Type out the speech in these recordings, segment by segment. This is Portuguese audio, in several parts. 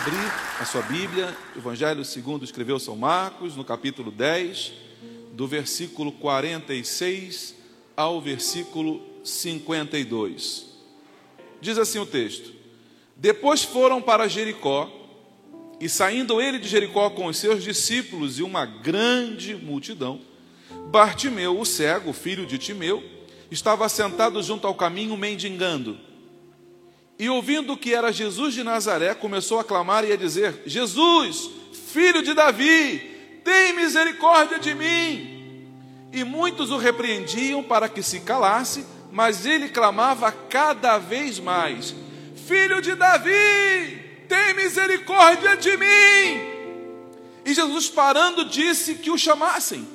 Abrir a sua Bíblia, Evangelho segundo escreveu São Marcos, no capítulo 10, do versículo 46 ao versículo 52. Diz assim o texto: Depois foram para Jericó, e saindo ele de Jericó com os seus discípulos e uma grande multidão, Bartimeu, o cego, filho de Timeu, estava sentado junto ao caminho mendigando. E ouvindo que era Jesus de Nazaré, começou a clamar e a dizer: Jesus, filho de Davi, tem misericórdia de mim. E muitos o repreendiam para que se calasse, mas ele clamava cada vez mais: Filho de Davi, tem misericórdia de mim. E Jesus, parando, disse que o chamassem.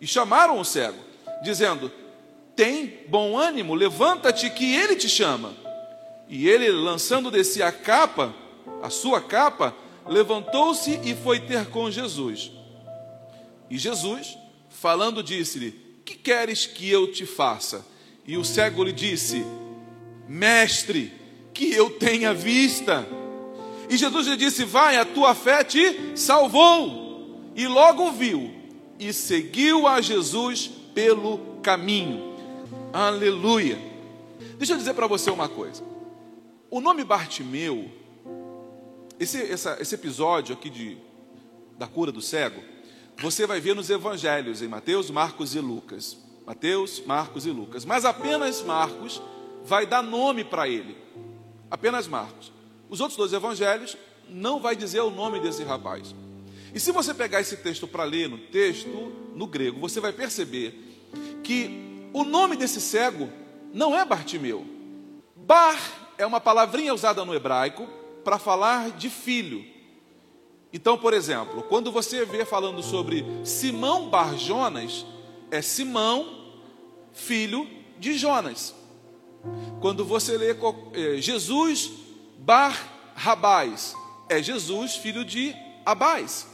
E chamaram o cego, dizendo: Tem bom ânimo, levanta-te, que ele te chama. E ele, lançando de si a capa, a sua capa, levantou-se e foi ter com Jesus. E Jesus, falando, disse-lhe: Que queres que eu te faça? E o cego lhe disse: Mestre, que eu tenha vista. E Jesus lhe disse: Vai, a tua fé te salvou. E logo viu e seguiu a Jesus pelo caminho. Aleluia. Deixa eu dizer para você uma coisa. O nome Bartimeu, esse, essa, esse episódio aqui de, da cura do cego, você vai ver nos evangelhos, em Mateus, Marcos e Lucas. Mateus, Marcos e Lucas. Mas apenas Marcos vai dar nome para ele. Apenas Marcos. Os outros dois evangelhos não vai dizer o nome desse rapaz. E se você pegar esse texto para ler no texto, no grego, você vai perceber que o nome desse cego não é Bartimeu. Bar é uma palavrinha usada no hebraico para falar de filho. Então, por exemplo, quando você vê falando sobre Simão Bar Jonas, é Simão, filho de Jonas. Quando você lê é, Jesus Bar Rabais, é Jesus, filho de Abais.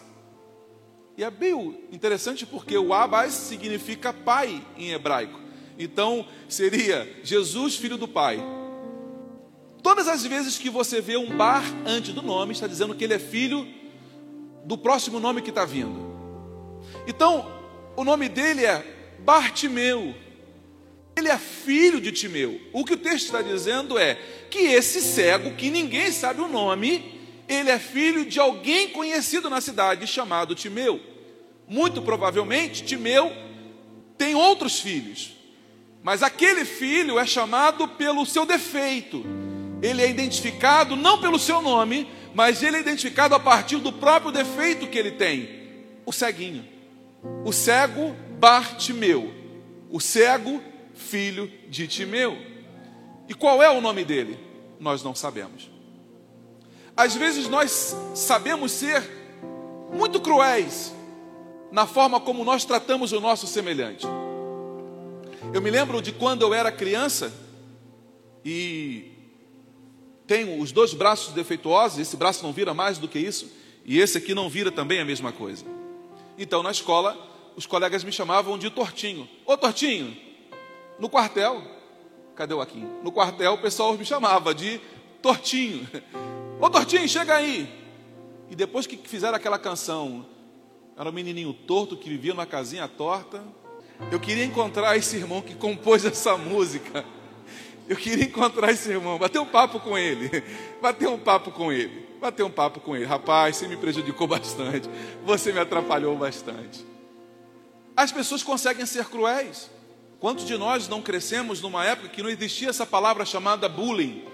E é bem interessante porque o Abais significa pai em hebraico. Então, seria Jesus, filho do pai. Todas as vezes que você vê um bar antes do nome, está dizendo que ele é filho do próximo nome que está vindo. Então, o nome dele é Bartimeu. Ele é filho de Timeu. O que o texto está dizendo é que esse cego, que ninguém sabe o nome, ele é filho de alguém conhecido na cidade chamado Timeu. Muito provavelmente, Timeu tem outros filhos, mas aquele filho é chamado pelo seu defeito ele é identificado não pelo seu nome, mas ele é identificado a partir do próprio defeito que ele tem: o ceguinho, o cego Bartimeu, o cego filho de Timeu. E qual é o nome dele? Nós não sabemos. Às vezes nós sabemos ser muito cruéis na forma como nós tratamos o nosso semelhante. Eu me lembro de quando eu era criança e tenho os dois braços defeituosos, esse braço não vira mais do que isso, e esse aqui não vira também a mesma coisa. Então, na escola, os colegas me chamavam de Tortinho. Ô Tortinho, no quartel, cadê o Aquim? No quartel, o pessoal me chamava de Tortinho. Ô Tortinho, chega aí. E depois que fizeram aquela canção, era um menininho torto que vivia numa casinha torta. Eu queria encontrar esse irmão que compôs essa música. Eu queria encontrar esse irmão, bater um papo com ele, bater um papo com ele, bater um papo com ele. Rapaz, você me prejudicou bastante, você me atrapalhou bastante. As pessoas conseguem ser cruéis. Quantos de nós não crescemos numa época que não existia essa palavra chamada bullying?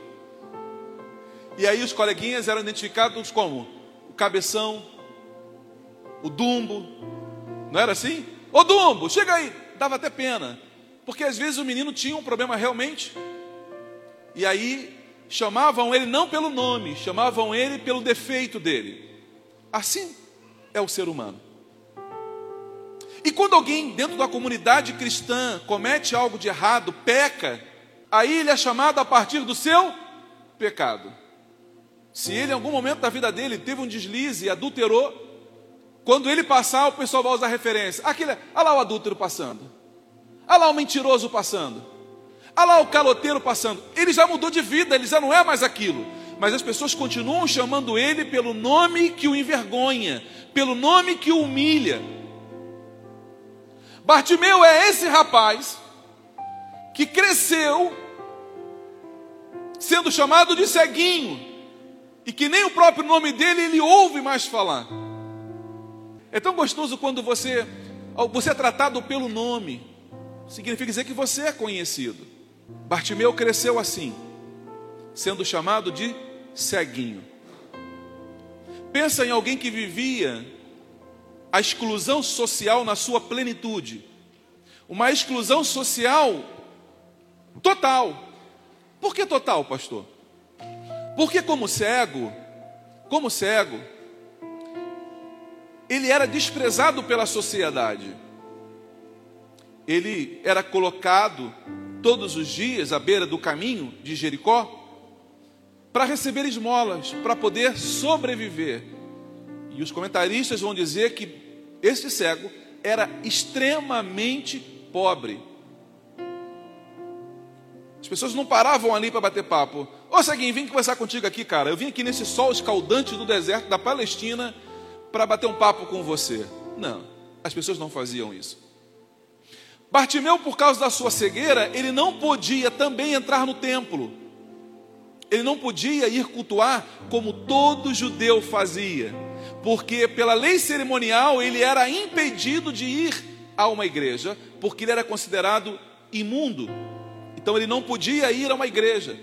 E aí os coleguinhas eram identificados como o cabeção, o Dumbo, não era assim? Ô Dumbo, chega aí, dava até pena, porque às vezes o menino tinha um problema realmente, e aí chamavam ele não pelo nome, chamavam ele pelo defeito dele. Assim é o ser humano. E quando alguém dentro da comunidade cristã comete algo de errado, peca, aí ele é chamado a partir do seu pecado. Se ele em algum momento da vida dele teve um deslize e adulterou, quando ele passar, o pessoal vai usar referência. Aquele, olha lá o adúltero passando. Olha lá o mentiroso passando. Olha lá o caloteiro passando. Ele já mudou de vida, ele já não é mais aquilo. Mas as pessoas continuam chamando ele pelo nome que o envergonha, pelo nome que o humilha. Bartimeu é esse rapaz que cresceu sendo chamado de ceguinho e que nem o próprio nome dele ele ouve mais falar. É tão gostoso quando você você é tratado pelo nome. Significa dizer que você é conhecido. Bartimeu cresceu assim, sendo chamado de ceguinho. Pensa em alguém que vivia a exclusão social na sua plenitude. Uma exclusão social total. Por que total, pastor? Porque como cego, como cego, ele era desprezado pela sociedade. Ele era colocado todos os dias à beira do caminho de Jericó para receber esmolas, para poder sobreviver. E os comentaristas vão dizer que este cego era extremamente pobre. As pessoas não paravam ali para bater papo. Ô Ceguinho, vim conversar contigo aqui, cara. Eu vim aqui nesse sol escaldante do deserto da Palestina para bater um papo com você. Não, as pessoas não faziam isso. Bartimeu, por causa da sua cegueira, ele não podia também entrar no templo. Ele não podia ir cultuar como todo judeu fazia, porque pela lei cerimonial ele era impedido de ir a uma igreja, porque ele era considerado imundo. Então ele não podia ir a uma igreja.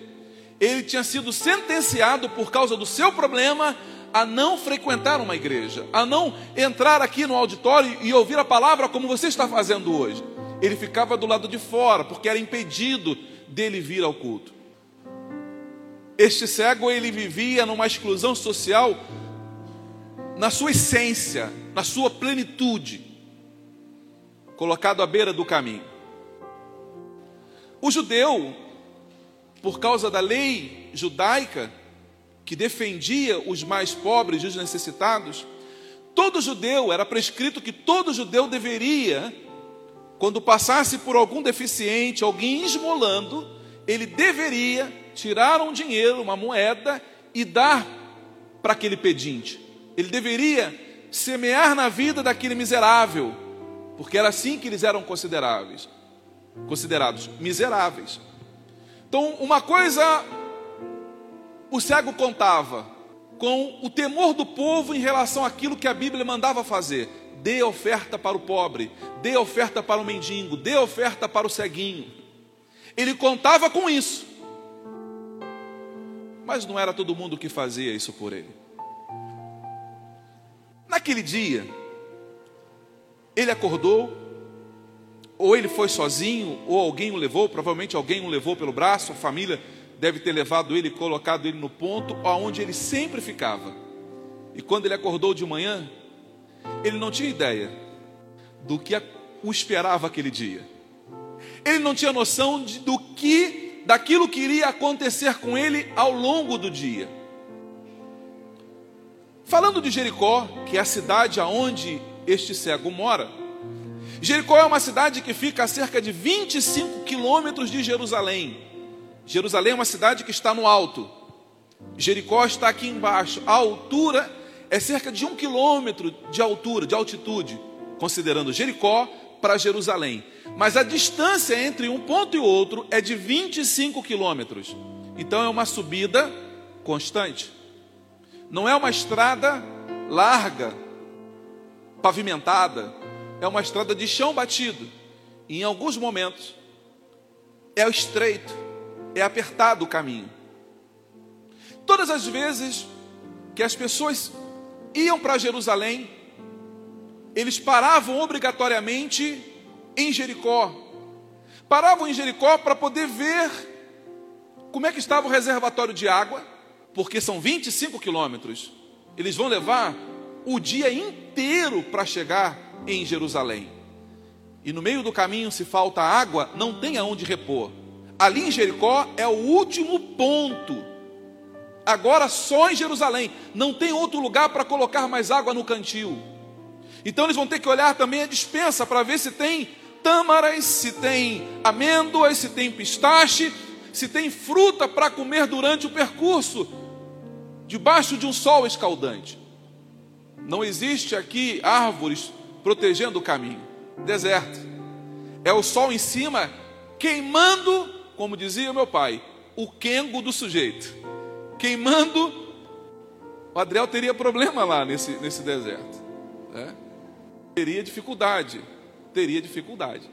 Ele tinha sido sentenciado por causa do seu problema a não frequentar uma igreja, a não entrar aqui no auditório e ouvir a palavra como você está fazendo hoje. Ele ficava do lado de fora, porque era impedido dele vir ao culto. Este cego ele vivia numa exclusão social na sua essência, na sua plenitude, colocado à beira do caminho. O judeu, por causa da lei judaica, que defendia os mais pobres e os necessitados, todo judeu, era prescrito que todo judeu deveria, quando passasse por algum deficiente, alguém esmolando, ele deveria tirar um dinheiro, uma moeda e dar para aquele pedinte. Ele deveria semear na vida daquele miserável, porque era assim que eles eram consideráveis, considerados miseráveis. Então, uma coisa o cego contava com o temor do povo em relação àquilo que a Bíblia mandava fazer. Dê oferta para o pobre, dê oferta para o mendigo, dê oferta para o ceguinho. Ele contava com isso. Mas não era todo mundo que fazia isso por ele. Naquele dia, ele acordou, ou ele foi sozinho, ou alguém o levou, provavelmente alguém o levou pelo braço, a família deve ter levado ele e colocado ele no ponto aonde ele sempre ficava. E quando ele acordou de manhã, ele não tinha ideia do que o esperava aquele dia. Ele não tinha noção de, do que, daquilo que iria acontecer com ele ao longo do dia. Falando de Jericó, que é a cidade aonde este cego mora, Jericó é uma cidade que fica a cerca de 25 quilômetros de Jerusalém. Jerusalém é uma cidade que está no alto. Jericó está aqui embaixo. A altura é cerca de um quilômetro de altura, de altitude, considerando Jericó para Jerusalém. Mas a distância entre um ponto e outro é de 25 quilômetros. Então é uma subida constante. Não é uma estrada larga, pavimentada. É uma estrada de chão batido. E em alguns momentos é estreito é apertado o caminho. Todas as vezes que as pessoas iam para Jerusalém, eles paravam obrigatoriamente em Jericó. Paravam em Jericó para poder ver como é que estava o reservatório de água, porque são 25 quilômetros. Eles vão levar o dia inteiro para chegar em Jerusalém. E no meio do caminho, se falta água, não tem aonde repor. Ali em Jericó é o último ponto. Agora só em Jerusalém. Não tem outro lugar para colocar mais água no cantil. Então eles vão ter que olhar também a dispensa para ver se tem tâmaras, se tem amêndoas, se tem pistache, se tem fruta para comer durante o percurso, debaixo de um sol escaldante. Não existe aqui árvores protegendo o caminho. Deserto. É o sol em cima queimando, como dizia meu pai, o quengo do sujeito. Queimando. O Adriel teria problema lá nesse, nesse deserto. Né? Teria dificuldade. Teria dificuldade.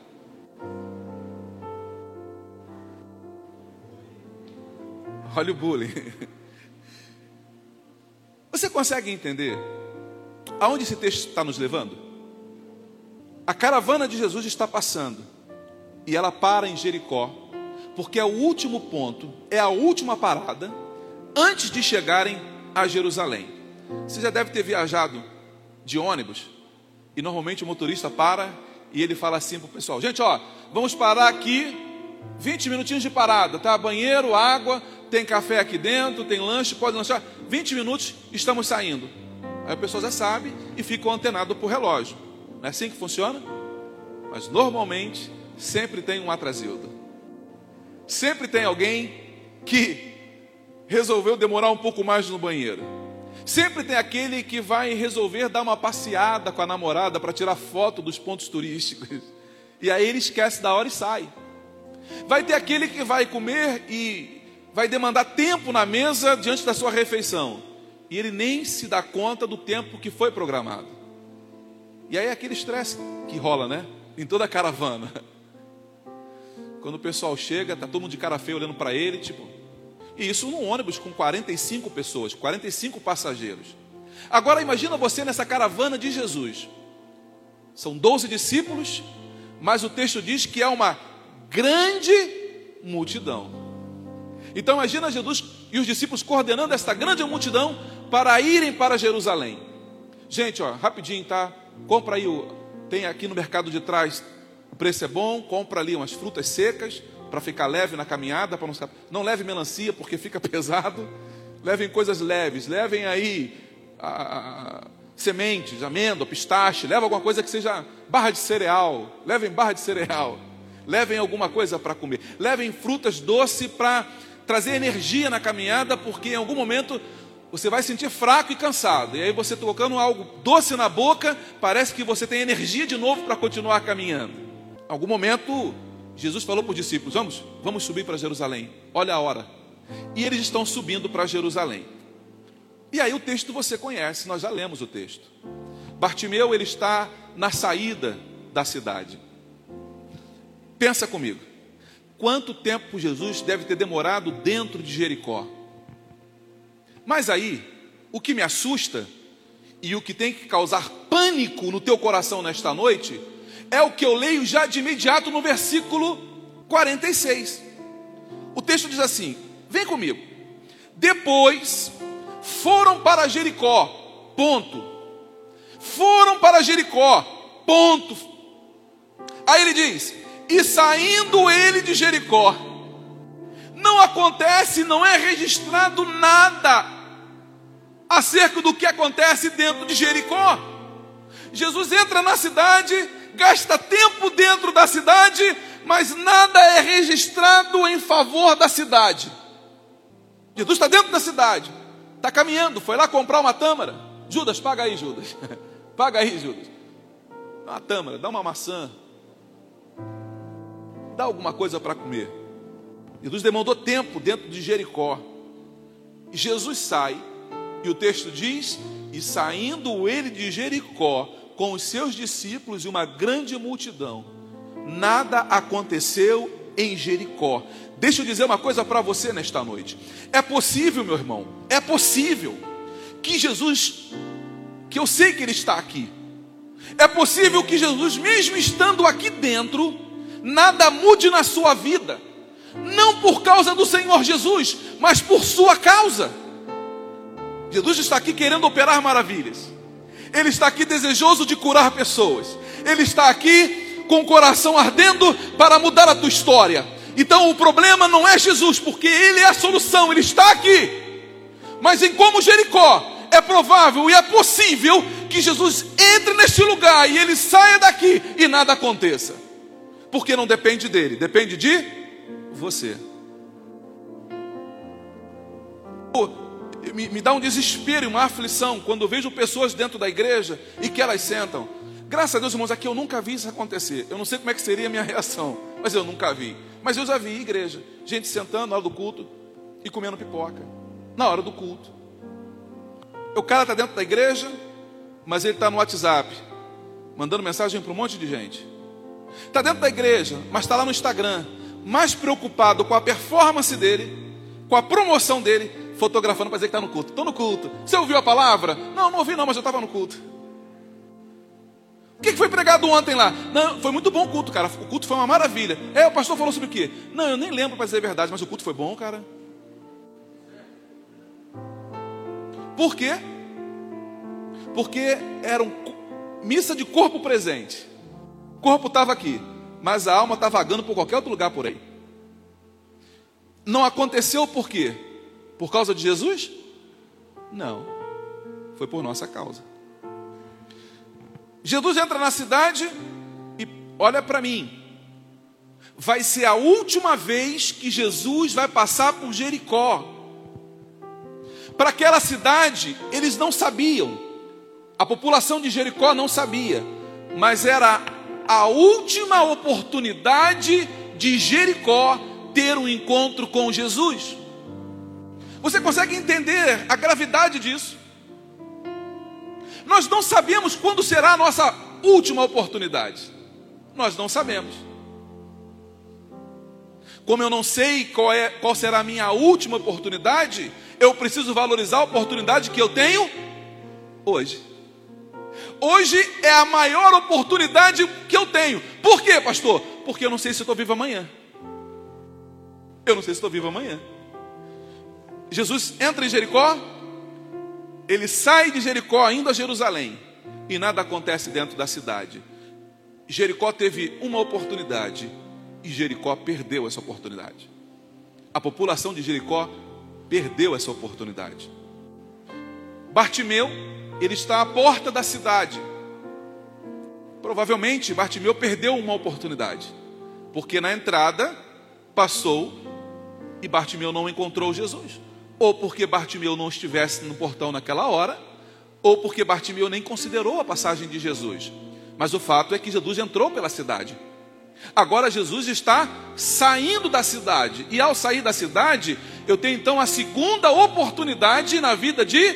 Olha o bullying. Você consegue entender aonde esse texto está nos levando? A caravana de Jesus está passando e ela para em Jericó, porque é o último ponto, é a última parada antes de chegarem a Jerusalém. Você já deve ter viajado de ônibus e normalmente o motorista para e ele fala assim para o pessoal: gente, ó, vamos parar aqui, 20 minutinhos de parada, tá? Banheiro, água, tem café aqui dentro, tem lanche, pode lanchar. 20 minutos, estamos saindo. Aí a pessoa já sabe e fica antenado por relógio. Não é assim que funciona? Mas normalmente sempre tem um atrasildo. Sempre tem alguém que resolveu demorar um pouco mais no banheiro. Sempre tem aquele que vai resolver dar uma passeada com a namorada para tirar foto dos pontos turísticos. E aí ele esquece da hora e sai. Vai ter aquele que vai comer e vai demandar tempo na mesa diante da sua refeição. E ele nem se dá conta do tempo que foi programado. E aí é aquele estresse que rola, né? Em toda a caravana. Quando o pessoal chega, tá todo mundo de cara feia olhando para ele, tipo. E isso num ônibus com 45 pessoas, 45 passageiros. Agora imagina você nessa caravana de Jesus. São 12 discípulos, mas o texto diz que é uma grande multidão. Então imagina Jesus e os discípulos coordenando esta grande multidão para irem para Jerusalém. Gente, ó, rapidinho, tá? Compra aí o tem aqui no mercado de trás, o preço é bom, compra ali umas frutas secas para ficar leve na caminhada, para não não leve melancia porque fica pesado. Levem coisas leves, levem aí a, a, sementes, amêndoa, pistache, leva alguma coisa que seja barra de cereal, levem barra de cereal, levem alguma coisa para comer, levem frutas doces para trazer energia na caminhada, porque em algum momento você vai sentir fraco e cansado. E aí você colocando algo doce na boca, parece que você tem energia de novo para continuar caminhando. Em algum momento, Jesus falou para os discípulos: Vamos, vamos subir para Jerusalém. Olha a hora. E eles estão subindo para Jerusalém. E aí o texto você conhece, nós já lemos o texto. Bartimeu ele está na saída da cidade. Pensa comigo quanto tempo Jesus deve ter demorado dentro de Jericó. Mas aí, o que me assusta e o que tem que causar pânico no teu coração nesta noite é o que eu leio já de imediato no versículo 46. O texto diz assim: Vem comigo. Depois foram para Jericó. Ponto. Foram para Jericó. Ponto. Aí ele diz: e saindo ele de Jericó, não acontece, não é registrado nada acerca do que acontece dentro de Jericó. Jesus entra na cidade, gasta tempo dentro da cidade, mas nada é registrado em favor da cidade. Jesus está dentro da cidade, está caminhando, foi lá comprar uma tâmara. Judas, paga aí, Judas. paga aí, Judas. Dá uma tâmara, dá uma maçã, dá alguma coisa para comer. Jesus demandou tempo dentro de Jericó. Jesus sai, e o texto diz: E saindo ele de Jericó com os seus discípulos e uma grande multidão, nada aconteceu em Jericó. Deixa eu dizer uma coisa para você nesta noite. É possível, meu irmão, é possível que Jesus, que eu sei que Ele está aqui, É possível que Jesus, mesmo estando aqui dentro, nada mude na sua vida, não por causa do Senhor Jesus, mas por sua causa. Jesus está aqui querendo operar maravilhas, Ele está aqui desejoso de curar pessoas, Ele está aqui com o coração ardendo para mudar a tua história. Então o problema não é Jesus, porque Ele é a solução, Ele está aqui. Mas em como Jericó, é provável e é possível que Jesus entre neste lugar e ele saia daqui e nada aconteça. Porque não depende dele, depende de você. Me, me dá um desespero e uma aflição quando vejo pessoas dentro da igreja e que elas sentam. Graças a Deus, irmãos, aqui eu nunca vi isso acontecer. Eu não sei como é que seria a minha reação, mas eu nunca vi. Mas eu já vi igreja, gente sentando na hora do culto e comendo pipoca. Na hora do culto. O cara está dentro da igreja, mas ele está no WhatsApp, mandando mensagem para um monte de gente. Está dentro da igreja, mas está lá no Instagram, mais preocupado com a performance dele, com a promoção dele, fotografando para dizer que está no culto. Estou no culto. Você ouviu a palavra? Não, não ouvi não, mas eu estava no culto. O que foi pregado ontem lá? Não, foi muito bom o culto, cara. O culto foi uma maravilha. É, o pastor falou sobre o quê? Não, eu nem lembro para dizer a verdade, mas o culto foi bom, cara. Por quê? Porque era um, missa de corpo presente. O corpo estava aqui, mas a alma está vagando por qualquer outro lugar por aí. Não aconteceu por quê? Por causa de Jesus? Não. Foi por nossa causa. Jesus entra na cidade e olha para mim. Vai ser a última vez que Jesus vai passar por Jericó. Para aquela cidade, eles não sabiam, a população de Jericó não sabia, mas era a última oportunidade de Jericó ter um encontro com Jesus. Você consegue entender a gravidade disso? Nós não sabemos quando será a nossa última oportunidade. Nós não sabemos. Como eu não sei qual, é, qual será a minha última oportunidade, eu preciso valorizar a oportunidade que eu tenho hoje. Hoje é a maior oportunidade que eu tenho. Por quê, pastor? Porque eu não sei se estou vivo amanhã. Eu não sei se estou vivo amanhã. Jesus entra em Jericó, ele sai de Jericó indo a Jerusalém, e nada acontece dentro da cidade. Jericó teve uma oportunidade e Jericó perdeu essa oportunidade. A população de Jericó perdeu essa oportunidade. Bartimeu, ele está à porta da cidade. Provavelmente Bartimeu perdeu uma oportunidade, porque na entrada passou e Bartimeu não encontrou Jesus, ou porque Bartimeu não estivesse no portão naquela hora, ou porque Bartimeu nem considerou a passagem de Jesus. Mas o fato é que Jesus entrou pela cidade. Agora Jesus está saindo da cidade, e ao sair da cidade, eu tenho então a segunda oportunidade na vida de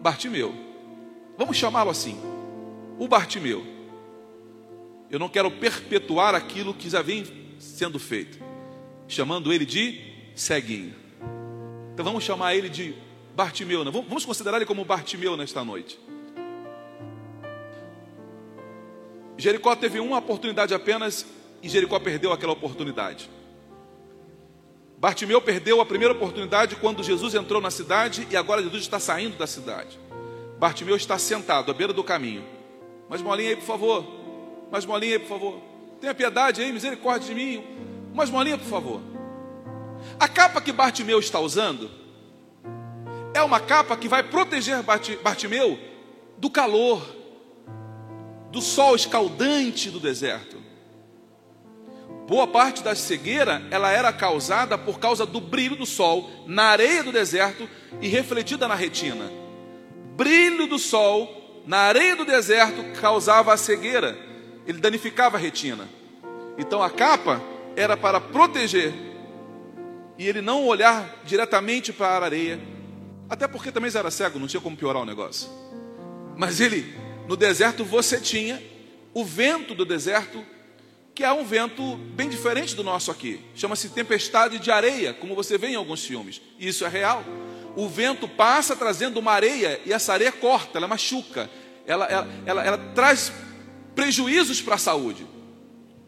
Bartimeu. Vamos chamá-lo assim, o Bartimeu. Eu não quero perpetuar aquilo que já vem sendo feito, chamando ele de ceguinho. Então vamos chamar ele de Bartimeu, né? vamos considerar ele como Bartimeu nesta noite. Jericó teve uma oportunidade apenas e Jericó perdeu aquela oportunidade. Bartimeu perdeu a primeira oportunidade quando Jesus entrou na cidade e agora Jesus está saindo da cidade. Bartimeu está sentado à beira do caminho. Mais molinha aí, por favor. Mais molinha aí, por favor. Tenha piedade aí, misericórdia de mim. Mais molinha, por favor. A capa que Bartimeu está usando é uma capa que vai proteger Bartimeu do calor, do sol escaldante do deserto. Boa parte da cegueira ela era causada por causa do brilho do sol na areia do deserto e refletida na retina. Brilho do sol na areia do deserto causava a cegueira, ele danificava a retina. Então a capa era para proteger e ele não olhar diretamente para a areia, até porque também era cego, não tinha como piorar o negócio. Mas ele no deserto você tinha o vento do deserto, que é um vento bem diferente do nosso aqui. Chama-se tempestade de areia, como você vê em alguns filmes. E isso é real. O vento passa trazendo uma areia e essa areia corta, ela machuca. ela, ela, ela, ela traz prejuízos para a saúde.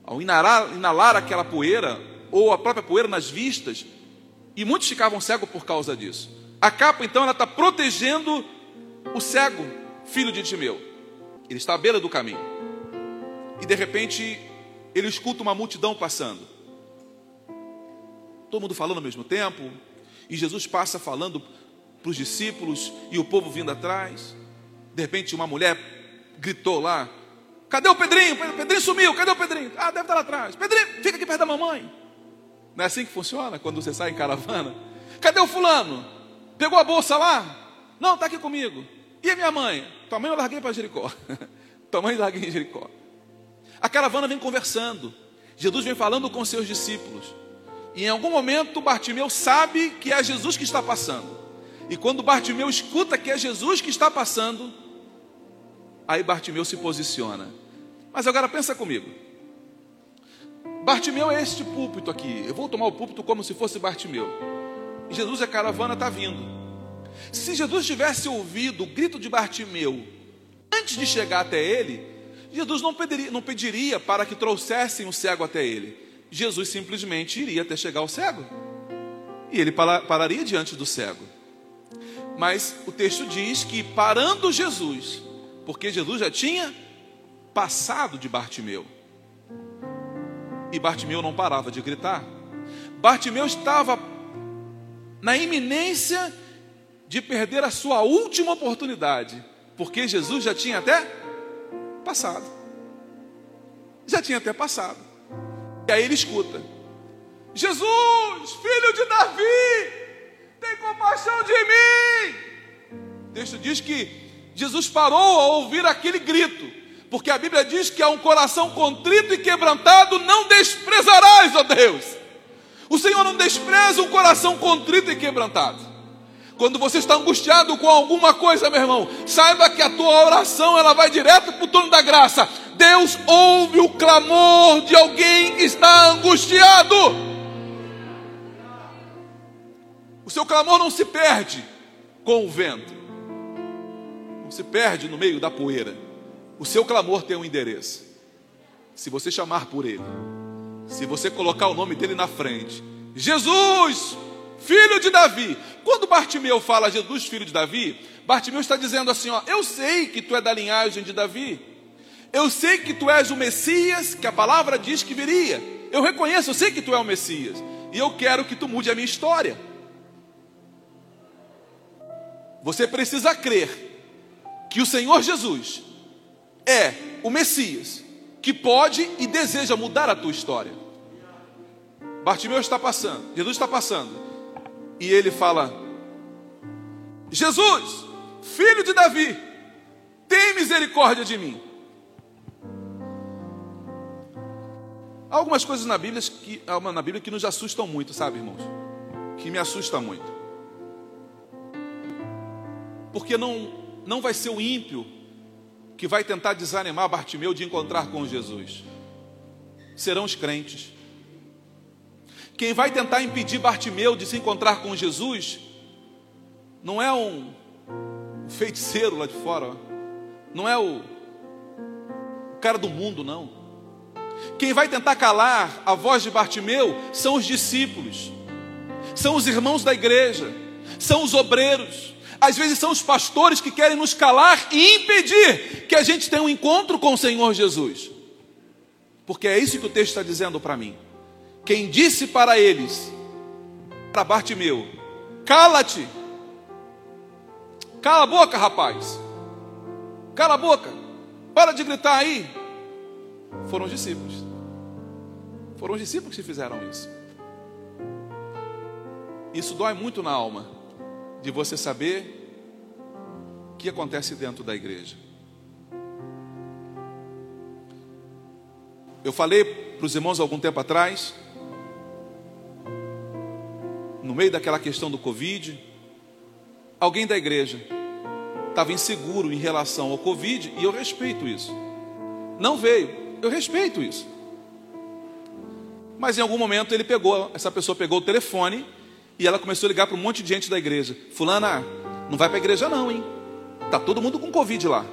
Ao inalar, inalar aquela poeira, ou a própria poeira nas vistas, e muitos ficavam cegos por causa disso. A capa, então, ela está protegendo o cego, filho de Timeu. Ele está à beira do caminho. E de repente, ele escuta uma multidão passando. Todo mundo falando ao mesmo tempo. E Jesus passa falando para os discípulos e o povo vindo atrás. De repente, uma mulher gritou lá: Cadê o Pedrinho? Pedrinho sumiu, cadê o Pedrinho? Ah, deve estar lá atrás. Pedrinho, fica aqui perto da mamãe. Não é assim que funciona quando você sai em caravana? Cadê o fulano? Pegou a bolsa lá? Não, está aqui comigo. E a minha mãe? Tua mãe eu larguei para Jericó. Tua mãe eu larguei em Jericó. A caravana vem conversando. Jesus vem falando com seus discípulos. E em algum momento Bartimeu sabe que é Jesus que está passando. E quando Bartimeu escuta que é Jesus que está passando, aí Bartimeu se posiciona. Mas agora pensa comigo. Bartimeu é este púlpito aqui. Eu vou tomar o púlpito como se fosse Bartimeu. E Jesus, a caravana está vindo. Se Jesus tivesse ouvido o grito de Bartimeu antes de chegar até ele, Jesus não pediria, não pediria para que trouxessem o cego até ele. Jesus simplesmente iria até chegar ao cego. E ele pararia diante do cego. Mas o texto diz que parando Jesus, porque Jesus já tinha passado de Bartimeu. E Bartimeu não parava de gritar. Bartimeu estava na iminência de perder a sua última oportunidade, porque Jesus já tinha até passado. Já tinha até passado. E aí ele escuta: Jesus, filho de Davi, tem compaixão de mim. O texto diz que Jesus parou ao ouvir aquele grito porque a Bíblia diz que a um coração contrito e quebrantado não desprezarás, ó Deus. O Senhor não despreza um coração contrito e quebrantado. Quando você está angustiado com alguma coisa, meu irmão, saiba que a tua oração ela vai direto para o trono da graça. Deus ouve o clamor de alguém que está angustiado. O seu clamor não se perde com o vento, não se perde no meio da poeira. O seu clamor tem um endereço. Se você chamar por ele, se você colocar o nome dele na frente, Jesus, filho de Davi. Quando Bartimeu fala Jesus, filho de Davi, Bartimeu está dizendo assim: ó, eu sei que tu é da linhagem de Davi. Eu sei que tu és o Messias, que a palavra diz que viria. Eu reconheço, eu sei que tu é o Messias. E eu quero que tu mude a minha história. Você precisa crer que o Senhor Jesus é o Messias que pode e deseja mudar a tua história. Bartimeu está passando, Jesus está passando, e ele fala: Jesus, filho de Davi, tem misericórdia de mim. Há algumas coisas na Bíblia que, na Bíblia que nos assustam muito, sabe, irmãos? Que me assusta muito. Porque não, não vai ser o ímpio que vai tentar desanimar Bartimeu de encontrar com Jesus? Serão os crentes. Quem vai tentar impedir Bartimeu de se encontrar com Jesus não é um feiticeiro lá de fora, não é o cara do mundo, não. Quem vai tentar calar a voz de Bartimeu são os discípulos, são os irmãos da igreja, são os obreiros, às vezes são os pastores que querem nos calar e impedir que a gente tenha um encontro com o Senhor Jesus. Porque é isso que o texto está dizendo para mim. Quem disse para eles, para Bartimeu, cala-te, cala a boca, rapaz, cala a boca, para de gritar aí, foram os discípulos. Foram os discípulos que fizeram isso. Isso dói muito na alma de você saber o que acontece dentro da igreja. Eu falei para os irmãos algum tempo atrás, no meio daquela questão do Covid, alguém da igreja estava inseguro em relação ao Covid e eu respeito isso. Não veio, eu respeito isso. Mas em algum momento ele pegou, essa pessoa pegou o telefone e ela começou a ligar para um monte de gente da igreja. Fulana, não vai para a igreja não, hein? Tá todo mundo com Covid lá.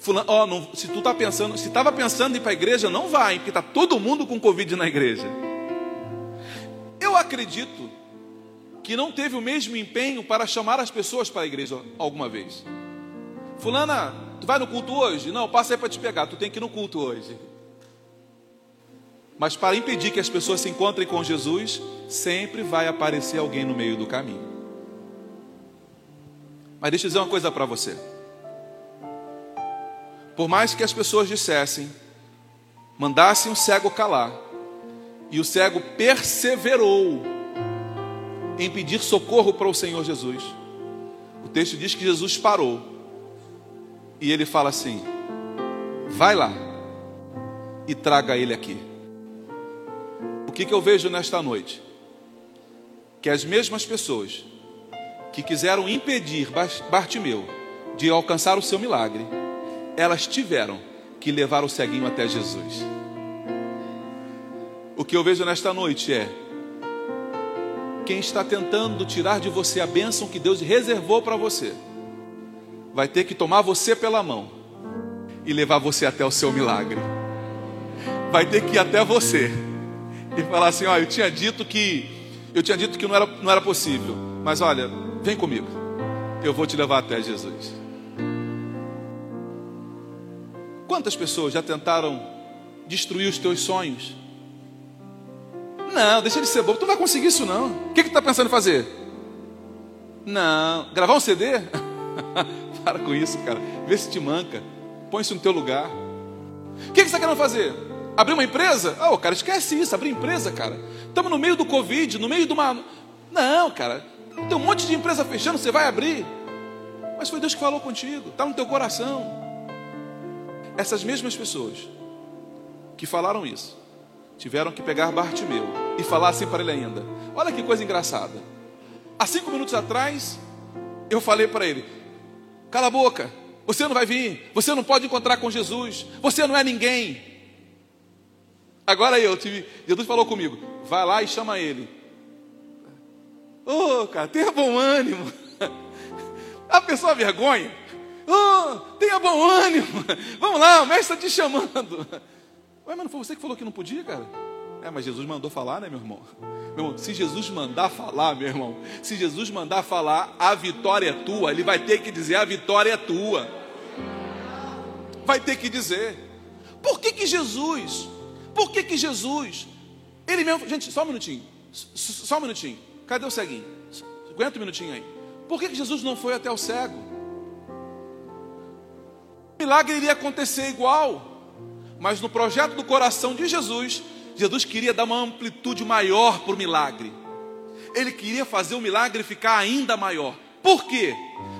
Fulano, oh, não, se tu tá pensando, se estava pensando em ir para a igreja, não vai, porque está todo mundo com Covid na igreja. Eu acredito que não teve o mesmo empenho para chamar as pessoas para a igreja alguma vez. Fulana, tu vai no culto hoje? Não, passa aí para te pegar, tu tem que ir no culto hoje. Mas para impedir que as pessoas se encontrem com Jesus, sempre vai aparecer alguém no meio do caminho. Mas deixa eu dizer uma coisa para você. Por mais que as pessoas dissessem, mandassem o cego calar, e o cego perseverou em pedir socorro para o Senhor Jesus. O texto diz que Jesus parou e ele fala assim: vai lá e traga ele aqui. O que, que eu vejo nesta noite? Que as mesmas pessoas que quiseram impedir Bartimeu de alcançar o seu milagre, elas tiveram que levar o ceguinho até Jesus. O que eu vejo nesta noite é quem está tentando tirar de você a bênção que Deus reservou para você, vai ter que tomar você pela mão e levar você até o seu milagre. Vai ter que ir até você e falar assim: ó, eu tinha dito que eu tinha dito que não era, não era possível, mas olha, vem comigo, eu vou te levar até Jesus. Quantas pessoas já tentaram destruir os teus sonhos? Não, deixa de ser bobo, tu não vai conseguir isso não. O que, que tu está pensando em fazer? Não, gravar um CD? Para com isso, cara. Vê se te manca. Põe isso no teu lugar. O que, que você está querendo fazer? Abrir uma empresa? Ah, oh, cara, esquece isso, abrir empresa, cara. Estamos no meio do Covid, no meio de uma. Não, cara, tem um monte de empresa fechando, você vai abrir. Mas foi Deus que falou contigo, está no teu coração. Essas mesmas pessoas que falaram isso, tiveram que pegar Bartimeu e falar assim para ele ainda. Olha que coisa engraçada. Há cinco minutos atrás, eu falei para ele: cala a boca, você não vai vir, você não pode encontrar com Jesus, você não é ninguém. Agora eu tive, Jesus falou comigo: vai lá e chama ele. Ô, oh, cara, tenha bom ânimo. A pessoa vergonha. Oh, tenha bom ânimo. Vamos lá, o mestre está te chamando. Ué, mas não foi você que falou que não podia, cara? É, mas Jesus mandou falar, né, meu irmão? Meu irmão, se Jesus mandar falar, meu irmão, se Jesus mandar falar, a vitória é tua. Ele vai ter que dizer: a vitória é tua. Vai ter que dizer. Por que que Jesus? Por que que Jesus? Ele mesmo, gente, só um minutinho. Só um minutinho. Cadê o ceguinho? Aguenta um minutinho aí. Por que que Jesus não foi até o cego? O milagre iria acontecer igual. Mas no projeto do coração de Jesus, Jesus queria dar uma amplitude maior para o milagre. Ele queria fazer o milagre ficar ainda maior. Por quê?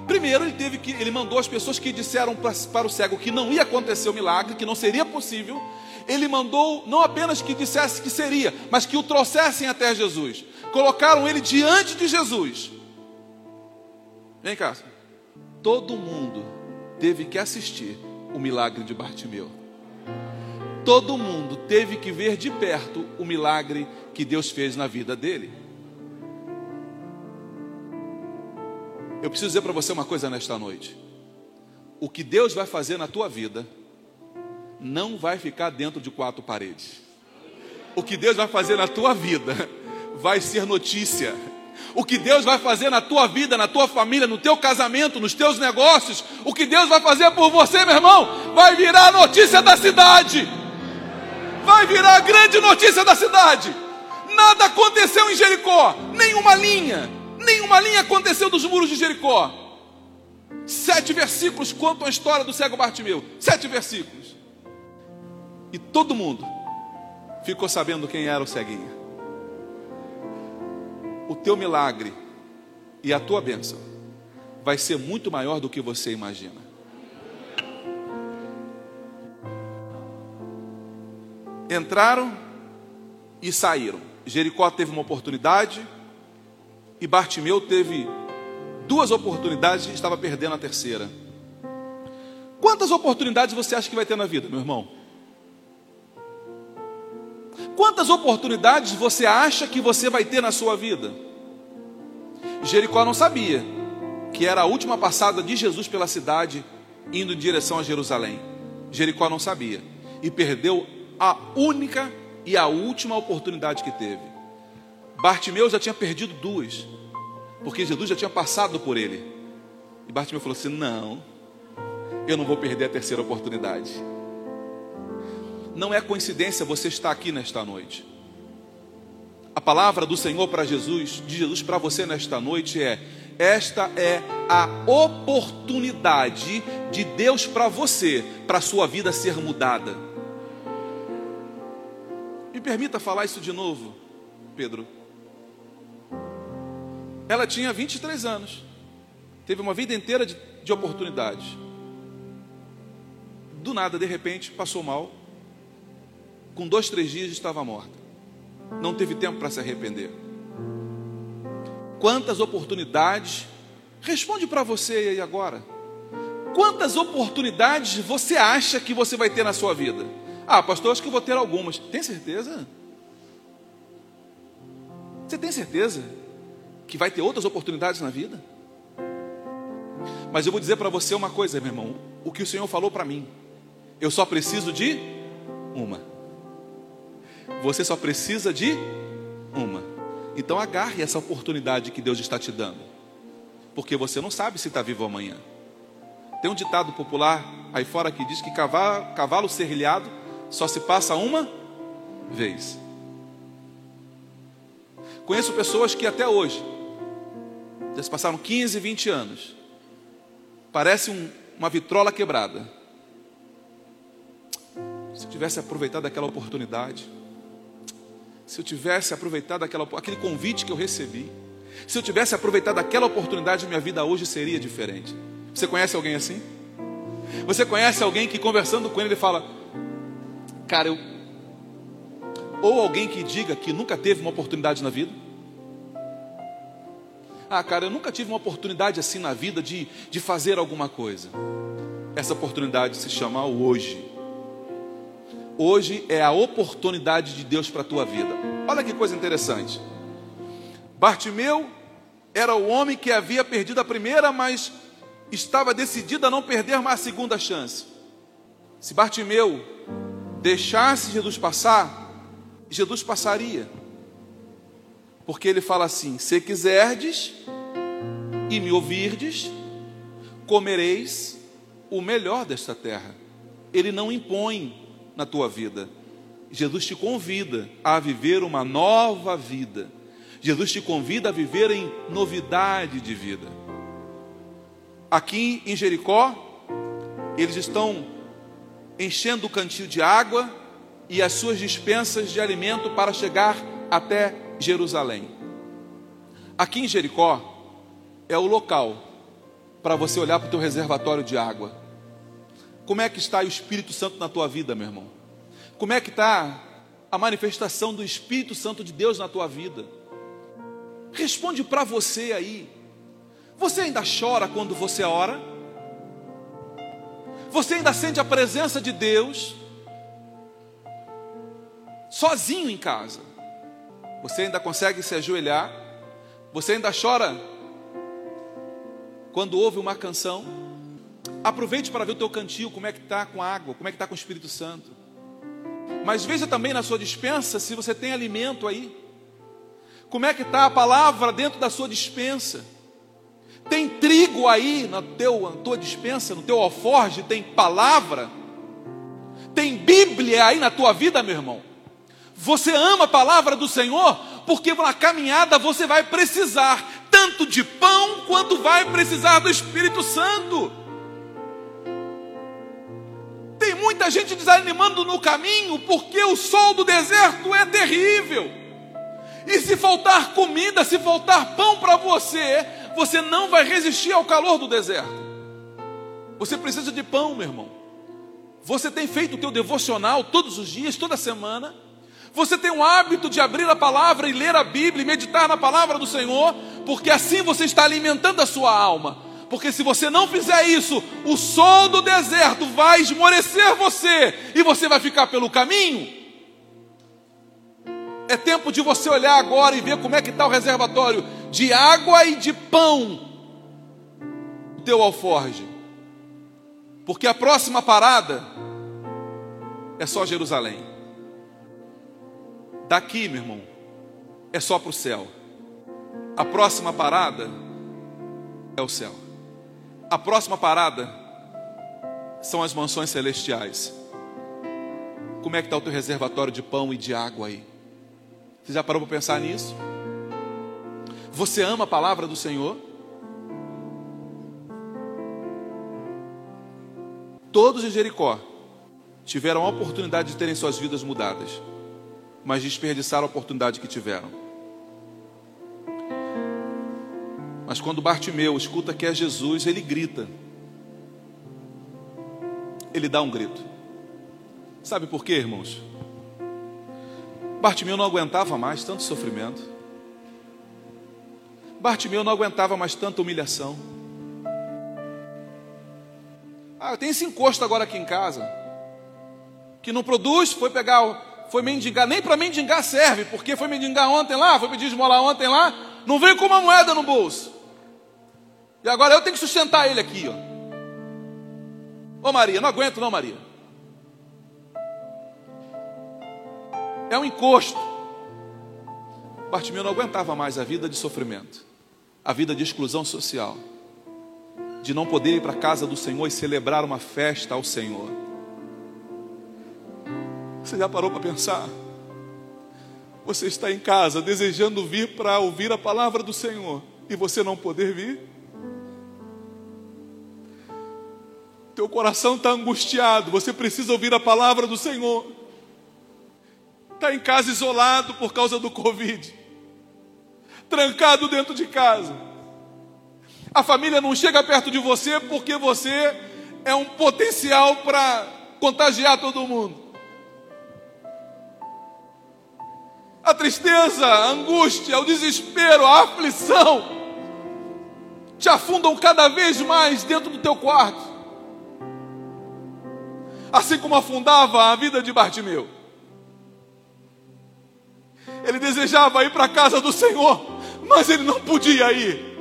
Primeiro, ele teve que, ele mandou as pessoas que disseram para, para o cego que não ia acontecer o milagre, que não seria possível. Ele mandou não apenas que dissesse que seria, mas que o trouxessem até Jesus. Colocaram ele diante de Jesus. Vem cá. Todo mundo teve que assistir o milagre de Bartimeu todo mundo teve que ver de perto o milagre que Deus fez na vida dele. Eu preciso dizer para você uma coisa nesta noite. O que Deus vai fazer na tua vida não vai ficar dentro de quatro paredes. O que Deus vai fazer na tua vida vai ser notícia. O que Deus vai fazer na tua vida, na tua família, no teu casamento, nos teus negócios, o que Deus vai fazer por você, meu irmão, vai virar notícia da cidade vai virar a grande notícia da cidade. Nada aconteceu em Jericó, nenhuma linha, nenhuma linha aconteceu dos muros de Jericó. Sete versículos contam a história do cego Bartimeu. Sete versículos. E todo mundo ficou sabendo quem era o ceguinho. O teu milagre e a tua bênção vai ser muito maior do que você imagina. entraram e saíram. Jericó teve uma oportunidade e Bartimeu teve duas oportunidades e estava perdendo a terceira. Quantas oportunidades você acha que vai ter na vida, meu irmão? Quantas oportunidades você acha que você vai ter na sua vida? Jericó não sabia que era a última passada de Jesus pela cidade indo em direção a Jerusalém. Jericó não sabia e perdeu a única e a última oportunidade que teve. Bartimeu já tinha perdido duas, porque Jesus já tinha passado por ele. E Bartimeu falou assim: Não, eu não vou perder a terceira oportunidade. Não é coincidência você estar aqui nesta noite. A palavra do Senhor para Jesus, de Jesus para você nesta noite é: esta é a oportunidade de Deus para você, para a sua vida ser mudada. Me permita falar isso de novo, Pedro. Ela tinha 23 anos, teve uma vida inteira de, de oportunidades. Do nada, de repente, passou mal. Com dois, três dias estava morta. Não teve tempo para se arrepender. Quantas oportunidades, responde para você aí agora. Quantas oportunidades você acha que você vai ter na sua vida? Ah, pastor, acho que eu vou ter algumas. Tem certeza? Você tem certeza que vai ter outras oportunidades na vida? Mas eu vou dizer para você uma coisa, meu irmão. O que o Senhor falou para mim. Eu só preciso de uma. Você só precisa de uma. Então agarre essa oportunidade que Deus está te dando. Porque você não sabe se está vivo amanhã. Tem um ditado popular aí fora que diz que cavalo, cavalo serrilhado só se passa uma vez. Conheço pessoas que até hoje, já se passaram 15, 20 anos, parece um, uma vitrola quebrada. Se tivesse aproveitado aquela oportunidade, se eu tivesse aproveitado aquela, aquele convite que eu recebi, se eu tivesse aproveitado aquela oportunidade, minha vida hoje seria diferente. Você conhece alguém assim? Você conhece alguém que conversando com ele, ele fala: Cara, eu. Ou alguém que diga que nunca teve uma oportunidade na vida. Ah, cara, eu nunca tive uma oportunidade assim na vida de, de fazer alguma coisa. Essa oportunidade se chama hoje. Hoje é a oportunidade de Deus para a tua vida. Olha que coisa interessante. Bartimeu era o homem que havia perdido a primeira, mas estava decidido a não perder mais a segunda chance. Se Bartimeu deixasse Jesus passar, Jesus passaria. Porque ele fala assim: Se quiserdes e me ouvirdes, comereis o melhor desta terra. Ele não impõe na tua vida. Jesus te convida a viver uma nova vida. Jesus te convida a viver em novidade de vida. Aqui em Jericó, eles estão enchendo o cantil de água e as suas dispensas de alimento para chegar até Jerusalém. Aqui em Jericó é o local para você olhar para o teu reservatório de água como é que está o Espírito Santo na tua vida, meu irmão? Como é que está a manifestação do Espírito Santo de Deus na tua vida? Responde para você aí. Você ainda chora quando você ora? Você ainda sente a presença de Deus sozinho em casa? Você ainda consegue se ajoelhar? Você ainda chora quando ouve uma canção? Aproveite para ver o teu cantil, como é que está com água, como é que está com o Espírito Santo. Mas veja também na sua dispensa se você tem alimento aí. Como é que está a palavra dentro da sua dispensa? Tem trigo aí na, teu, na tua dispensa, no teu alforge, tem palavra? Tem Bíblia aí na tua vida, meu irmão? Você ama a palavra do Senhor? Porque na caminhada você vai precisar tanto de pão quanto vai precisar do Espírito Santo. Tem muita gente desanimando no caminho porque o sol do deserto é terrível. E se faltar comida, se faltar pão para você, você não vai resistir ao calor do deserto. Você precisa de pão, meu irmão. Você tem feito o teu devocional todos os dias, toda semana. Você tem o hábito de abrir a palavra e ler a Bíblia e meditar na palavra do Senhor, porque assim você está alimentando a sua alma. Porque se você não fizer isso, o sol do deserto vai esmorecer você e você vai ficar pelo caminho. É tempo de você olhar agora e ver como é que está o reservatório de água e de pão do teu alforge. Porque a próxima parada é só Jerusalém. Daqui, meu irmão, é só para o céu. A próxima parada é o céu. A próxima parada são as mansões celestiais. Como é que está o teu reservatório de pão e de água aí? Você já parou para pensar nisso? Você ama a palavra do Senhor? Todos em Jericó tiveram a oportunidade de terem suas vidas mudadas, mas desperdiçaram a oportunidade que tiveram. Mas quando Bartimeu escuta que é Jesus, ele grita. Ele dá um grito. Sabe por quê, irmãos? Bartimeu não aguentava mais tanto sofrimento. Bartimeu não aguentava mais tanta humilhação. Ah, tem esse encosto agora aqui em casa. Que não produz, foi pegar, foi mendigar, nem para mendigar serve, porque foi mendigar ontem lá, foi pedir esmola ontem lá, não veio com uma moeda no bolso. E agora eu tenho que sustentar ele aqui, ó. Ô Maria, não aguento não, Maria. É um encosto. Bartimeu não aguentava mais a vida de sofrimento, a vida de exclusão social de não poder ir para a casa do Senhor e celebrar uma festa ao Senhor. Você já parou para pensar? Você está em casa desejando vir para ouvir a palavra do Senhor e você não poder vir? Teu coração está angustiado, você precisa ouvir a palavra do Senhor. Está em casa isolado por causa do Covid, trancado dentro de casa a família não chega perto de você porque você é um potencial para contagiar todo mundo. A tristeza, a angústia, o desespero, a aflição te afundam cada vez mais dentro do teu quarto. Assim como afundava a vida de Bartimeu. Ele desejava ir para a casa do Senhor, mas ele não podia ir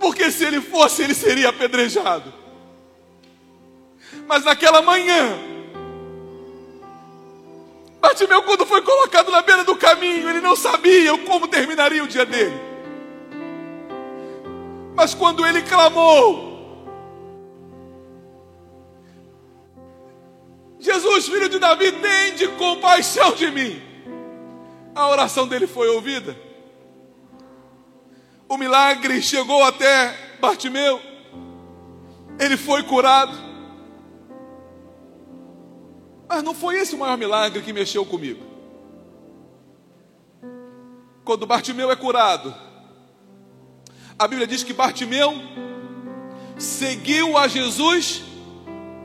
porque se ele fosse, ele seria apedrejado. Mas naquela manhã, Bartimeu, quando foi colocado na beira do caminho, ele não sabia como terminaria o dia dele. Mas quando ele clamou, Jesus, filho de Davi, tem de compaixão de mim. A oração dele foi ouvida o milagre chegou até Bartimeu, ele foi curado. Mas não foi esse o maior milagre que mexeu comigo. Quando Bartimeu é curado, a Bíblia diz que Bartimeu seguiu a Jesus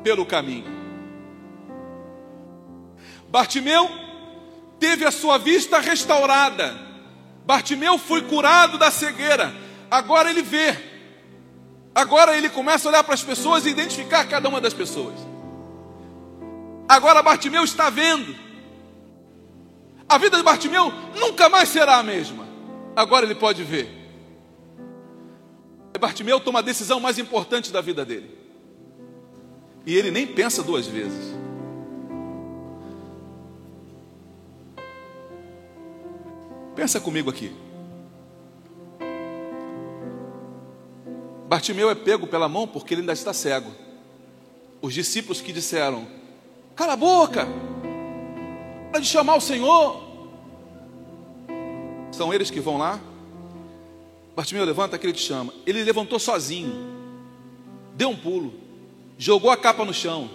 pelo caminho. Bartimeu teve a sua vista restaurada. Bartimeu foi curado da cegueira, agora ele vê. Agora ele começa a olhar para as pessoas e identificar cada uma das pessoas. Agora Bartimeu está vendo. A vida de Bartimeu nunca mais será a mesma. Agora ele pode ver. Bartimeu toma a decisão mais importante da vida dele. E ele nem pensa duas vezes. Pensa comigo aqui. Bartimeu é pego pela mão porque ele ainda está cego. Os discípulos que disseram: Cala a boca, para de chamar o Senhor. São eles que vão lá. Bartimeu levanta que ele te chama. Ele levantou sozinho, deu um pulo, jogou a capa no chão.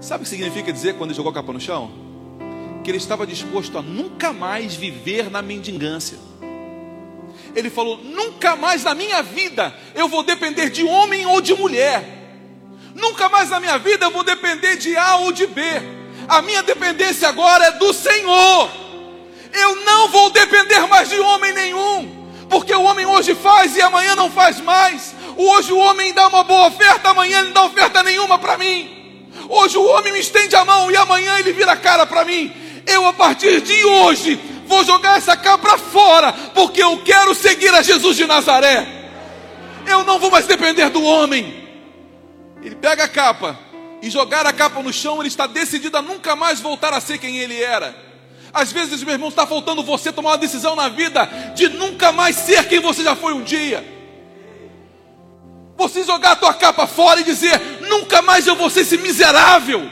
Sabe o que significa dizer quando ele jogou a capa no chão? Que ele estava disposto a nunca mais viver na mendigância. Ele falou: nunca mais na minha vida eu vou depender de homem ou de mulher. Nunca mais na minha vida eu vou depender de A ou de B. A minha dependência agora é do Senhor. Eu não vou depender mais de homem nenhum, porque o homem hoje faz e amanhã não faz mais. Hoje o homem dá uma boa oferta, amanhã ele não dá oferta nenhuma para mim. Hoje o homem me estende a mão e amanhã ele vira a cara para mim. Eu, a partir de hoje, vou jogar essa cabra fora, porque eu quero seguir a Jesus de Nazaré. Eu não vou mais depender do homem. Ele pega a capa e jogar a capa no chão, ele está decidido a nunca mais voltar a ser quem ele era. Às vezes, meu irmão, está faltando você tomar uma decisão na vida de nunca mais ser quem você já foi um dia. Você jogar a tua capa fora e dizer: nunca mais eu vou ser esse miserável.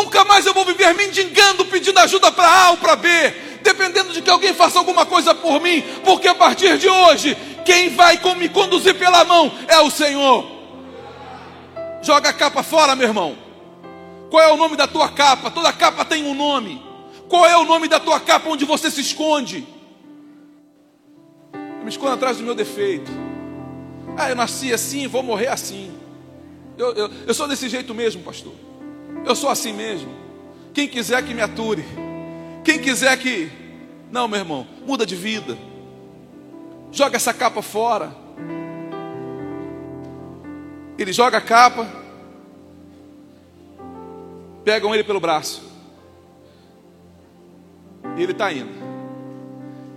Nunca mais eu vou viver mendigando, pedindo ajuda para A ou para B, dependendo de que alguém faça alguma coisa por mim, porque a partir de hoje, quem vai me conduzir pela mão é o Senhor. Joga a capa fora, meu irmão. Qual é o nome da tua capa? Toda capa tem um nome. Qual é o nome da tua capa onde você se esconde? Eu me escondo atrás do meu defeito. Ah, eu nasci assim, vou morrer assim. Eu, eu, eu sou desse jeito mesmo, pastor. Eu sou assim mesmo. Quem quiser que me ature. Quem quiser que. Não, meu irmão, muda de vida. Joga essa capa fora. Ele joga a capa. Pegam ele pelo braço. E ele está indo.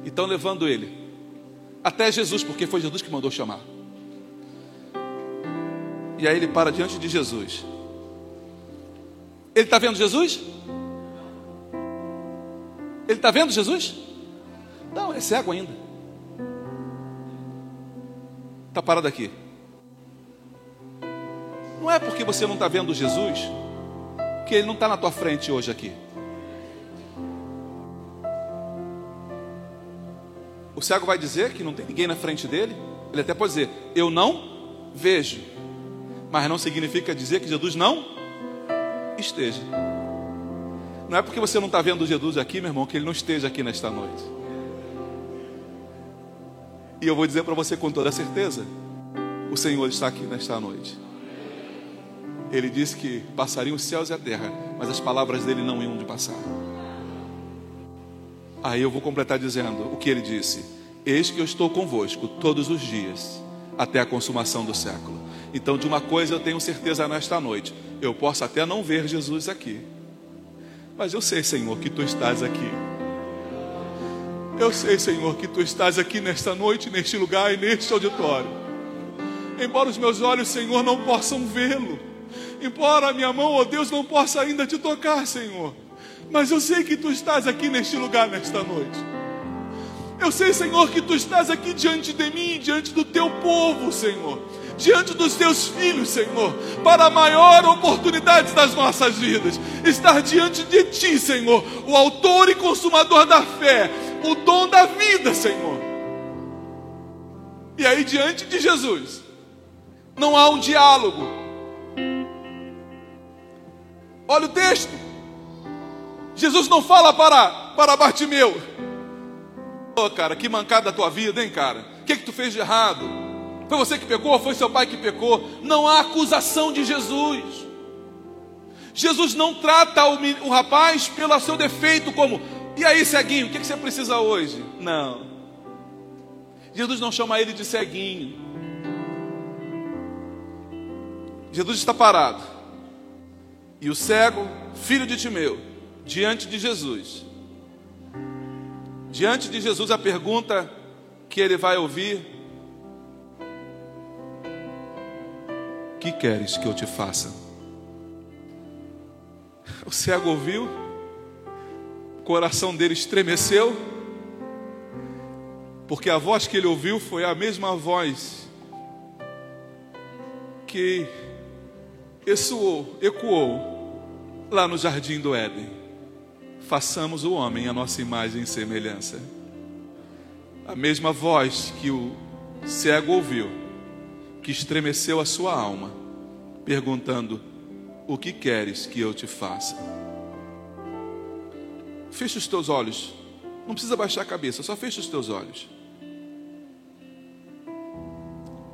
E estão levando ele. Até Jesus, porque foi Jesus que mandou chamar. E aí ele para diante de Jesus. Ele está vendo Jesus? Ele está vendo Jesus? Não, é cego ainda. Está parado aqui. Não é porque você não está vendo Jesus que ele não está na tua frente hoje aqui. O cego vai dizer que não tem ninguém na frente dele. Ele até pode dizer: Eu não vejo. Mas não significa dizer que Jesus não esteja. Não é porque você não está vendo Jesus aqui, meu irmão, que ele não esteja aqui nesta noite. E eu vou dizer para você com toda certeza: o Senhor está aqui nesta noite. Ele disse que passariam os céus e a terra, mas as palavras dele não iam de passar. Aí eu vou completar dizendo o que ele disse: Eis que eu estou convosco todos os dias, até a consumação do século. Então, de uma coisa eu tenho certeza nesta noite: eu posso até não ver Jesus aqui, mas eu sei, Senhor, que tu estás aqui. Eu sei, Senhor, que tu estás aqui nesta noite, neste lugar e neste auditório. Embora os meus olhos, Senhor, não possam vê-lo, embora a minha mão, ó oh Deus, não possa ainda te tocar, Senhor, mas eu sei que tu estás aqui neste lugar nesta noite. Eu sei, Senhor, que tu estás aqui diante de mim, diante do teu povo, Senhor diante dos teus filhos, Senhor, para a maior oportunidade das nossas vidas. Estar diante de ti, Senhor, o autor e consumador da fé, o dom da vida, Senhor. E aí, diante de Jesus, não há um diálogo. Olha o texto. Jesus não fala para, para Bartimeu. Ô oh, cara, que mancada a tua vida, hein, cara? O que, que tu fez de errado? Foi você que pecou? Foi seu pai que pecou? Não há acusação de Jesus. Jesus não trata o, rapaz pelo seu defeito como, e aí, ceguinho, o que você precisa hoje? Não. Jesus não chama ele de ceguinho. Jesus está parado. E o cego, filho de Timeu, diante de Jesus. Diante de Jesus, a pergunta que ele vai ouvir que queres que eu te faça? O cego ouviu, o coração dele estremeceu, porque a voz que ele ouviu foi a mesma voz que ecoou, ecoou lá no jardim do Éden. Façamos o homem a nossa imagem e semelhança. A mesma voz que o cego ouviu que estremeceu a sua alma, perguntando: O que queres que eu te faça? Feche os teus olhos, não precisa baixar a cabeça, só feche os teus olhos.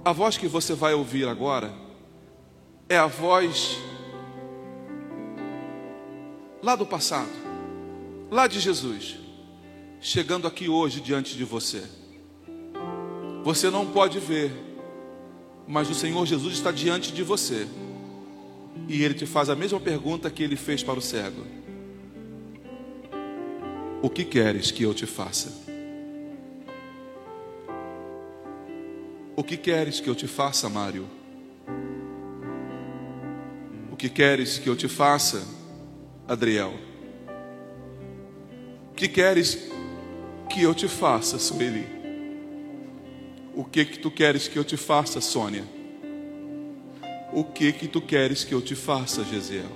A voz que você vai ouvir agora é a voz lá do passado, lá de Jesus, chegando aqui hoje diante de você. Você não pode ver, mas o Senhor Jesus está diante de você. E ele te faz a mesma pergunta que ele fez para o cego: O que queres que eu te faça? O que queres que eu te faça, Mário? O que queres que eu te faça, Adriel? O que queres que eu te faça, Sueli? O que que tu queres que eu te faça, Sônia? O que que tu queres que eu te faça, Gesiel?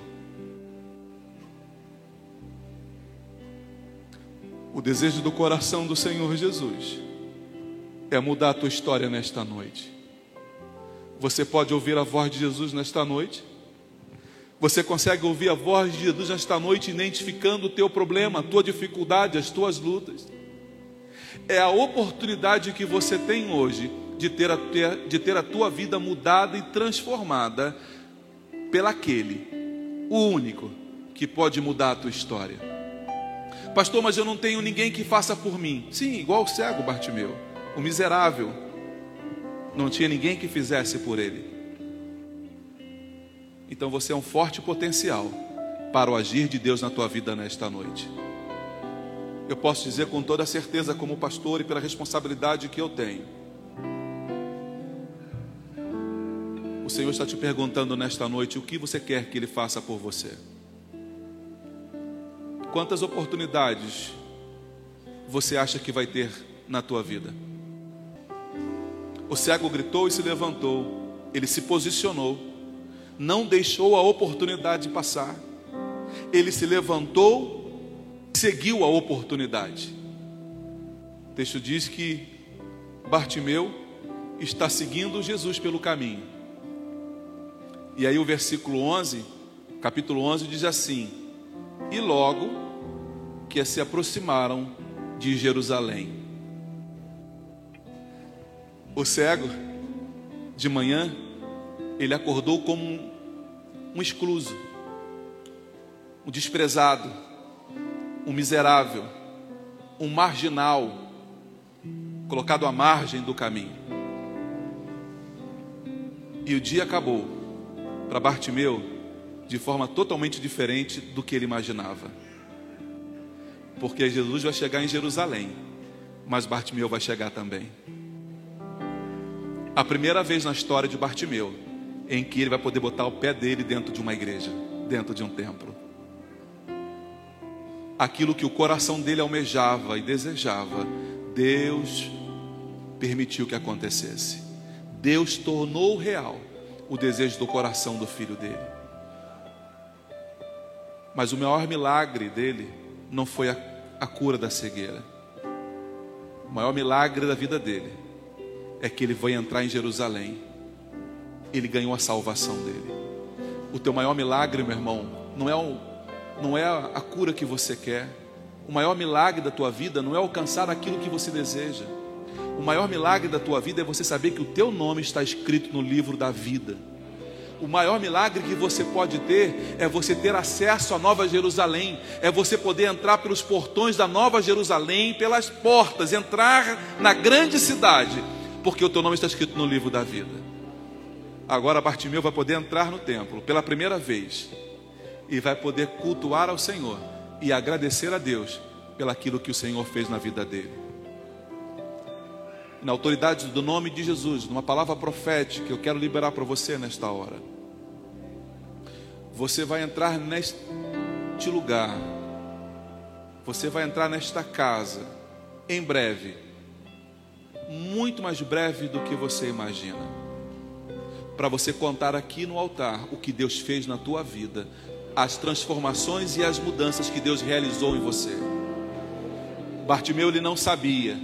O desejo do coração do Senhor Jesus é mudar a tua história nesta noite. Você pode ouvir a voz de Jesus nesta noite? Você consegue ouvir a voz de Jesus nesta noite, identificando o teu problema, a tua dificuldade, as tuas lutas? É a oportunidade que você tem hoje de ter a, de ter a tua vida mudada e transformada pelaquele, o único, que pode mudar a tua história. Pastor, mas eu não tenho ninguém que faça por mim. Sim, igual o cego Bartimeu, o miserável. Não tinha ninguém que fizesse por ele. Então você é um forte potencial para o agir de Deus na tua vida nesta noite. Eu posso dizer com toda certeza, como pastor e pela responsabilidade que eu tenho. O Senhor está te perguntando nesta noite o que você quer que Ele faça por você. Quantas oportunidades você acha que vai ter na tua vida? O cego gritou e se levantou, ele se posicionou, não deixou a oportunidade passar, ele se levantou, seguiu a oportunidade. O texto diz que Bartimeu está seguindo Jesus pelo caminho. E aí o versículo 11, capítulo 11 diz assim: E logo que se aproximaram de Jerusalém. O cego, de manhã, ele acordou como um, excluso, um desprezado, um miserável, um marginal, colocado à margem do caminho. E o dia acabou para Bartimeu de forma totalmente diferente do que ele imaginava porque Jesus vai chegar em Jerusalém, mas Bartimeu vai chegar também. A primeira vez na história de Bartimeu em que ele vai poder botar o pé dele dentro de uma igreja, dentro de um templo. Aquilo que o coração dele almejava e desejava, Deus permitiu que acontecesse. Deus tornou real o desejo do coração do filho dele. Mas o maior milagre dele não foi a, a cura da cegueira. O maior milagre da vida dele é que ele vai entrar em Jerusalém. Ele ganhou a salvação dele. O teu maior milagre, meu irmão, não é, o, não é a cura que você quer. O maior milagre da tua vida não é alcançar aquilo que você deseja. O maior milagre da tua vida é você saber que o teu nome está escrito no livro da vida o maior milagre que você pode ter é você ter acesso à Nova Jerusalém, é você poder entrar pelos portões da Nova Jerusalém, pelas portas, entrar na grande cidade, porque o teu nome está escrito no livro da vida. Agora Bartimeu vai poder entrar no templo pela primeira vez e vai poder cultuar ao Senhor e agradecer a Deus pelaquilo que o Senhor fez na vida dele. Na autoridade do nome de Jesus, numa palavra profética que eu quero liberar para você nesta hora. Você vai entrar neste lugar, você vai entrar nesta casa em breve, muito mais breve do que você imagina, para você contar aqui no altar o que Deus fez na tua vida, as transformações e as mudanças que Deus realizou em você. Bartimeu ele não sabia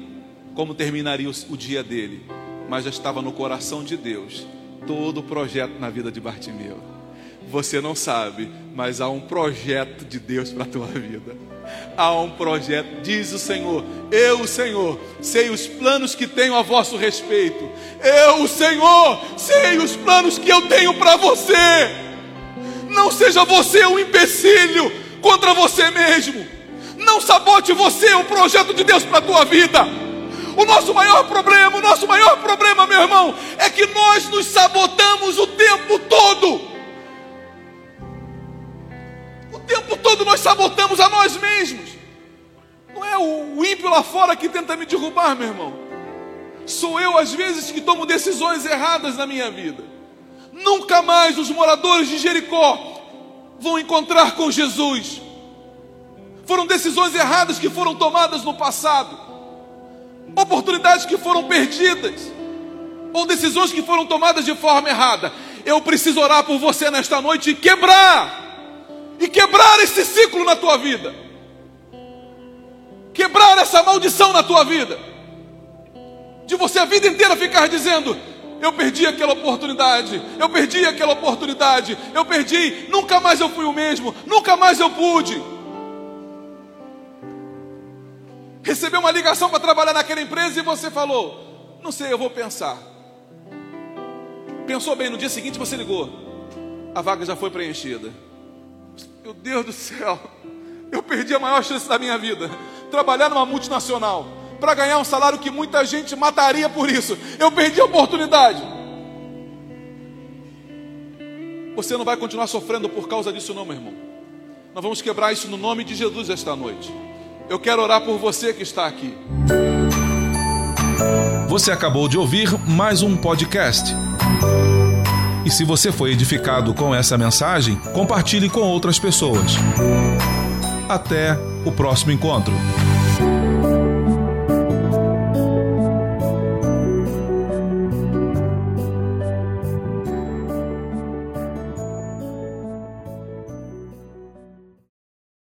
como terminaria o dia dele, mas já estava no coração de Deus todo o projeto na vida de Bartimeu. Você não sabe, mas há um projeto de Deus para a tua vida. Há um projeto, diz o Senhor. Eu, o Senhor, sei os planos que tenho a vosso respeito. Eu, o Senhor, sei os planos que eu tenho para você. Não seja você um empecilho contra você mesmo. Não sabote você o projeto de Deus para a tua vida. O nosso maior problema, o nosso maior problema, meu irmão, é que nós nos sabotamos o tempo todo. tempo todo nós sabotamos a nós mesmos. Não é o ímpio lá fora que tenta me derrubar, meu irmão. Sou eu, às vezes, que tomo decisões erradas na minha vida. Nunca mais os moradores de Jericó vão encontrar com Jesus. Foram decisões erradas que foram tomadas no passado, oportunidades que foram perdidas, ou decisões que foram tomadas de forma errada. Eu preciso orar por você nesta noite e quebrar, e quebrar esse ciclo na tua vida, quebrar essa maldição na tua vida, de você a vida inteira ficar dizendo: eu perdi aquela oportunidade, eu perdi aquela oportunidade, eu perdi, nunca mais eu fui o mesmo, nunca mais eu pude. Recebeu uma ligação para trabalhar naquela empresa e você falou: Não sei, eu vou pensar. Pensou bem, no dia seguinte você ligou, a vaga já foi preenchida. Meu Deus do céu, eu perdi a maior chance da minha vida. Trabalhar numa multinacional para ganhar um salário que muita gente mataria por isso. Eu perdi a oportunidade. Você não vai continuar sofrendo por causa disso, não, meu irmão. Nós vamos quebrar isso no nome de Jesus esta noite. Eu quero orar por você que está aqui. Você acabou de ouvir mais um podcast. E se você foi edificado com essa mensagem, compartilhe com outras pessoas. Até o próximo encontro.